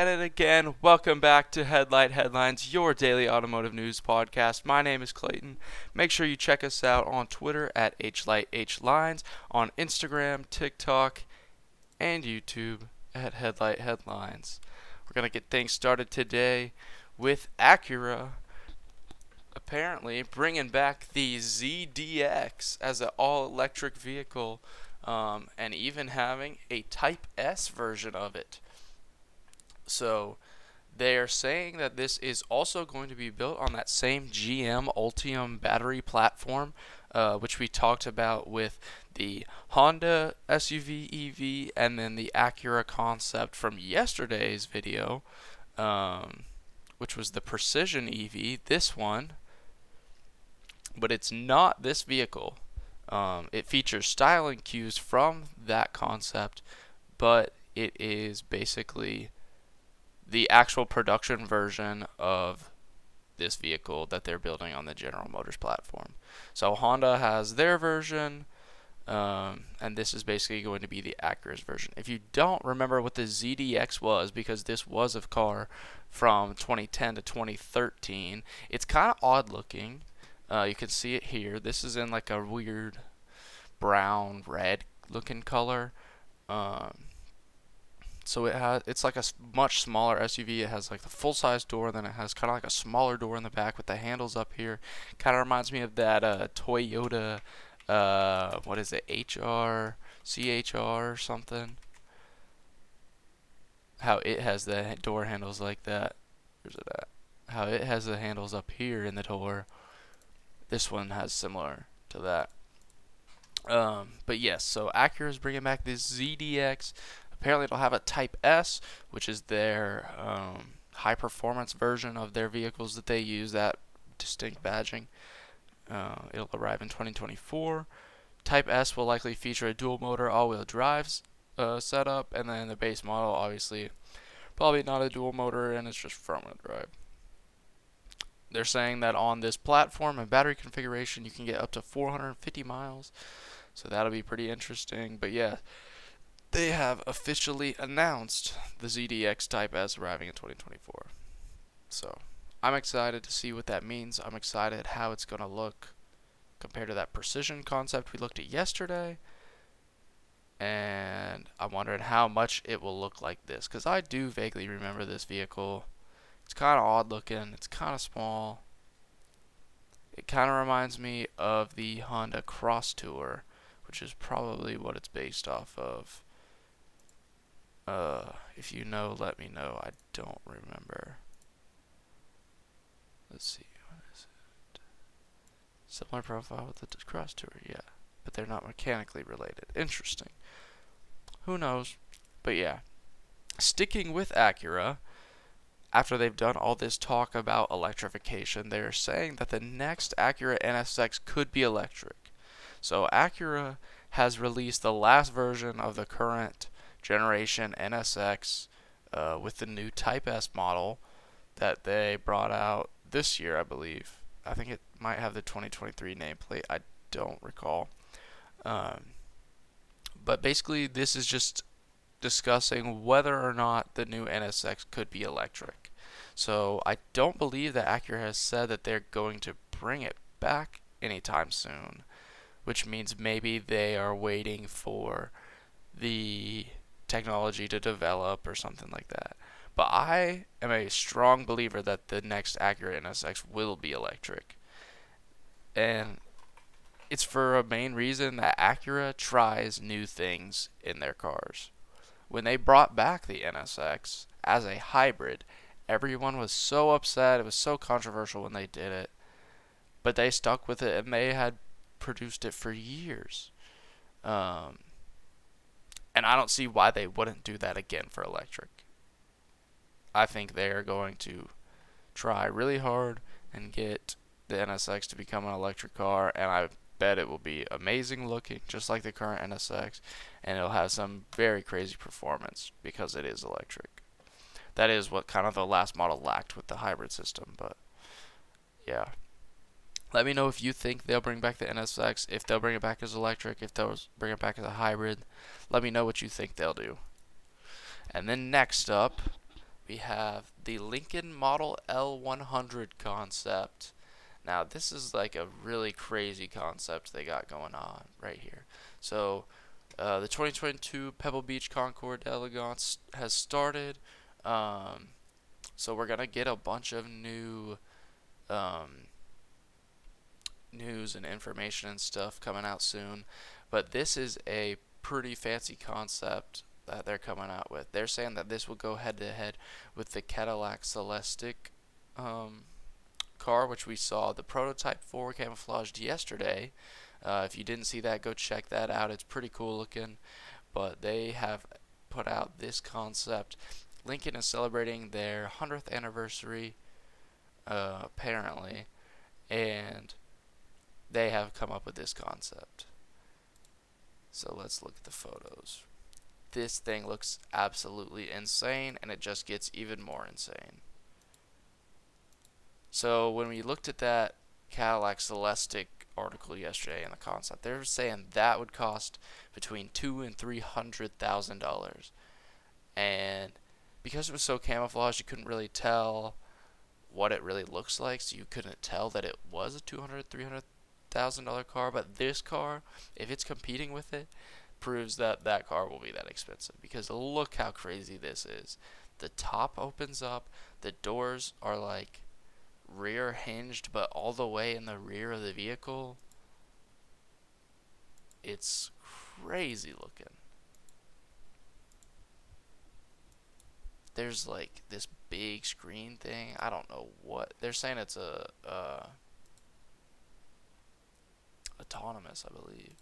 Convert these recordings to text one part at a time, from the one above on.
at it again. Welcome back to Headlight Headlines, your daily automotive news podcast. My name is Clayton. Make sure you check us out on Twitter at HlightHlines, on Instagram, TikTok, and YouTube at Headlight Headlines. We're going to get things started today with Acura apparently bringing back the ZDX as an all electric vehicle um, and even having a Type S version of it. So they are saying that this is also going to be built on that same GM Ultium battery platform, uh, which we talked about with the Honda SUV EV and then the Acura concept from yesterday's video, um, which was the Precision EV. This one, but it's not this vehicle. Um, it features styling cues from that concept, but it is basically the actual production version of this vehicle that they're building on the General Motors platform. So Honda has their version, um, and this is basically going to be the Acura's version. If you don't remember what the ZDX was, because this was a car from 2010 to 2013, it's kind of odd looking. Uh, you can see it here. This is in like a weird brown red looking color. Um, so it has it's like a much smaller SUV. It has like the full size door, then it has kind of like a smaller door in the back with the handles up here. Kind of reminds me of that uh, Toyota, uh, what is it, HR, CHR or something. How it has the door handles like that. Where's it at? How it has the handles up here in the door this one has similar to that. Um, but yes, so Acura is bringing back this ZDX. Apparently, it'll have a Type S, which is their um, high performance version of their vehicles that they use that distinct badging. Uh, it'll arrive in 2024. Type S will likely feature a dual motor all wheel drive uh, setup, and then the base model, obviously, probably not a dual motor, and it's just front wheel drive. They're saying that on this platform and battery configuration, you can get up to 450 miles. So that'll be pretty interesting. But yeah, they have officially announced the ZDX Type S arriving in 2024. So I'm excited to see what that means. I'm excited how it's going to look compared to that precision concept we looked at yesterday. And I'm wondering how much it will look like this. Because I do vaguely remember this vehicle it's kind of odd looking. It's kind of small. It kind of reminds me of the Honda Crosstour, which is probably what it's based off of. Uh, if you know, let me know. I don't remember. Let's see. What is it? Similar profile with the Crosstour, yeah. But they're not mechanically related. Interesting. Who knows? But yeah. Sticking with Acura, after they've done all this talk about electrification, they're saying that the next Acura NSX could be electric. So Acura has released the last version of the current generation NSX uh, with the new Type S model that they brought out this year, I believe. I think it might have the 2023 nameplate. I don't recall. Um, but basically, this is just discussing whether or not the new NSX could be electric. So I don't believe that Acura has said that they're going to bring it back anytime soon, which means maybe they are waiting for the technology to develop or something like that. But I am a strong believer that the next Acura NSX will be electric. And it's for a main reason that Acura tries new things in their cars when they brought back the NSX as a hybrid, everyone was so upset. It was so controversial when they did it. But they stuck with it and they had produced it for years. Um, and I don't see why they wouldn't do that again for electric. I think they are going to try really hard and get the NSX to become an electric car, and I bet it will be amazing looking, just like the current NSX, and it'll have some very crazy performance because it is electric. That is what kind of the last model lacked with the hybrid system, but yeah. Let me know if you think they'll bring back the NSX, if they'll bring it back as electric, if they'll bring it back as a hybrid. Let me know what you think they'll do. And then next up, we have the Lincoln Model L100 concept. Now, this is like a really crazy concept they got going on right here. So, uh, the 2022 Pebble Beach Concours d'Elegance has started. Um, so, we're going to get a bunch of new um, news and information and stuff coming out soon. But this is a pretty fancy concept that they're coming out with. They're saying that this will go head to head with the Cadillac Celestiq um, car, which we saw the prototype for camouflaged yesterday. Uh, if you didn't see that, go check that out. It's pretty cool looking. But they have put out this concept. Lincoln is celebrating their 100th anniversary, uh, apparently, and they have come up with this concept. So let's look at the photos. This thing looks absolutely insane, and it just gets even more insane. So when we looked at that Cadillac Celestiq article yesterday in the concept, they were saying that would cost between two and three hundred thousand dollars, and because it was so camouflaged, you couldn't really tell what it really looks like. So you couldn't tell that it was a two hundred, three hundred thousand dollar car. But this car, if it's competing with it, proves that that car will be that expensive. Because look how crazy this is. The top opens up. The doors are like rear hinged, but all the way in the rear of the vehicle. It's crazy looking. There's like this big screen thing. I don't know what they're saying. It's a uh, autonomous, I believe.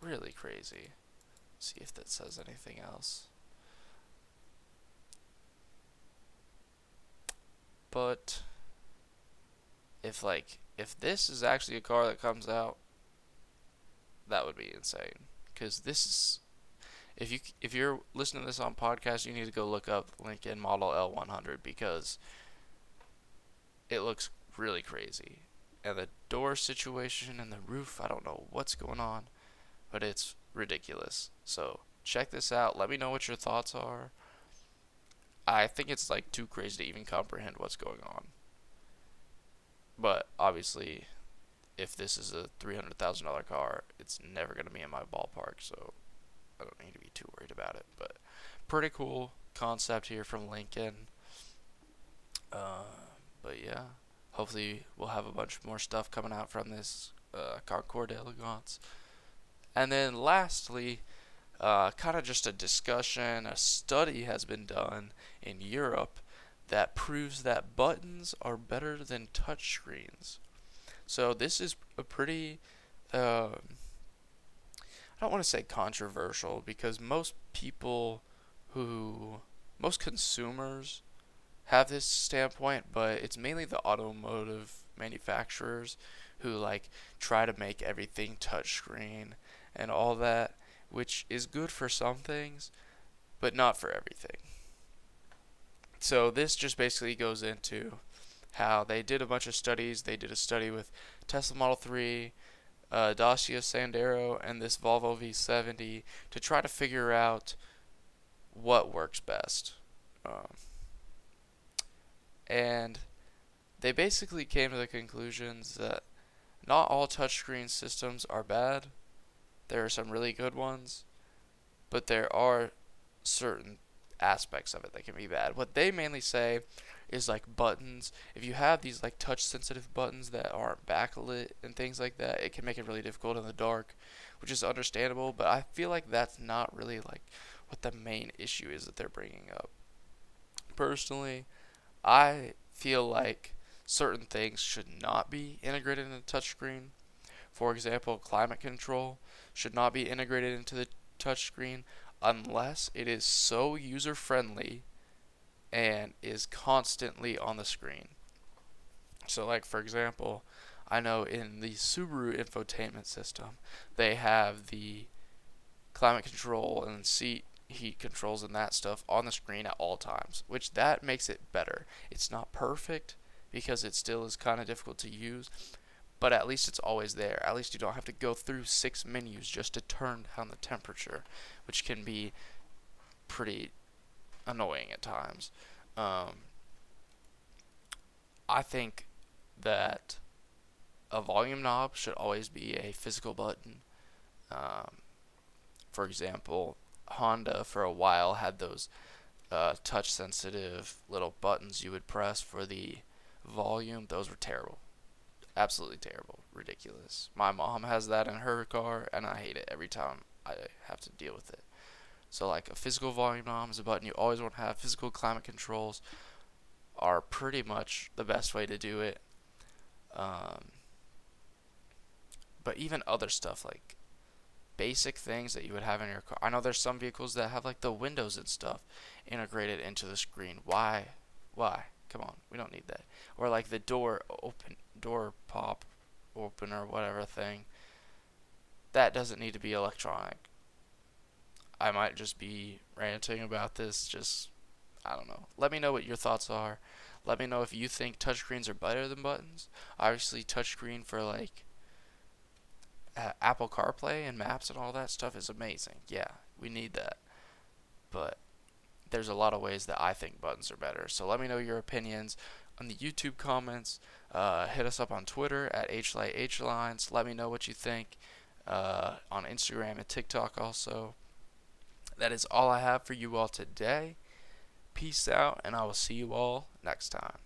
Really crazy. see if that says anything else. But if like if this is actually a car that comes out, that would be insane. Because this is if you if you're listening to this on podcast, you need to go look up Lincoln Model L100 because it looks really crazy. And the door situation and the roof, I don't know what's going on, but it's ridiculous. So check this out. Let me know what your thoughts are. I think it's like too crazy to even comprehend what's going on. But obviously, if this is a three hundred thousand dollar car, it's never gonna be in my ballpark, so I don't need to be too worried about it. But pretty cool concept here from Lincoln. Uh, but yeah, hopefully we'll have a bunch more stuff coming out from this uh, Concours d'Elegance. And then lastly, uh, kind of just a discussion, a study has been done in Europe that proves that buttons are better than touchscreens. So this is a pretty, uh, I don't want to say controversial because most people who, most consumers have this standpoint, but it's mainly the automotive manufacturers who like try to make everything touchscreen and all that which is good for some things, but not for everything. So this just basically goes into how they did a bunch of studies. They did a study with Tesla Model 3, uh, Dacia Sandero, and this Volvo V70 to try to figure out what works best. Um, and they basically came to the conclusions that not all touchscreen systems are bad, there are some really good ones, but there are certain aspects of it that can be bad. What they mainly say is like buttons. If you have these like touch sensitive buttons that aren't backlit and things like that, it can make it really difficult in the dark, which is understandable, but I feel like that's not really like what the main issue is that they're bringing up. Personally, I feel like certain things should not be integrated in a touchscreen. For example, climate control should not be integrated into the touchscreen unless it is so user friendly and is constantly on the screen. So, like for example, I know in the Subaru infotainment system, they have the climate control and seat heat controls and that stuff on the screen at all times, which that makes it better. It's not perfect because it still is kind of difficult to use, but at least it's always there. At least you don't have to go through six menus just to turn down the temperature, which can be pretty annoying at times. Um, I think that a volume knob should always be a physical button. Um, for example, Honda for a while had those uh, touch sensitive little buttons you would press for the volume. Those were terrible. Absolutely terrible. Ridiculous. My mom has that in her car, and I hate it every time I have to deal with it. So, like a physical volume knob is a button you always want to have. Physical climate controls are pretty much the best way to do it. Um, but even other stuff like basic things that you would have in your car. I know there's some vehicles that have like the windows and stuff integrated into the screen. Why? Why? Come on, we don't need that. Or like the door open, door pop, opener, whatever thing. That doesn't need to be electronic. I might just be ranting about this. Just I don't know. Let me know what your thoughts are. Let me know if you think touchscreens are better than buttons. Obviously, touchscreen for like uh, Apple CarPlay and maps and all that stuff is amazing. Yeah, we need that. But there's a lot of ways that I think buttons are better. So let me know your opinions on the YouTube comments. Uh, hit us up on Twitter at HlightHlines. Let me know what you think. Uh, on Instagram and TikTok also. That is all I have for you all today. Peace out, and I will see you all next time.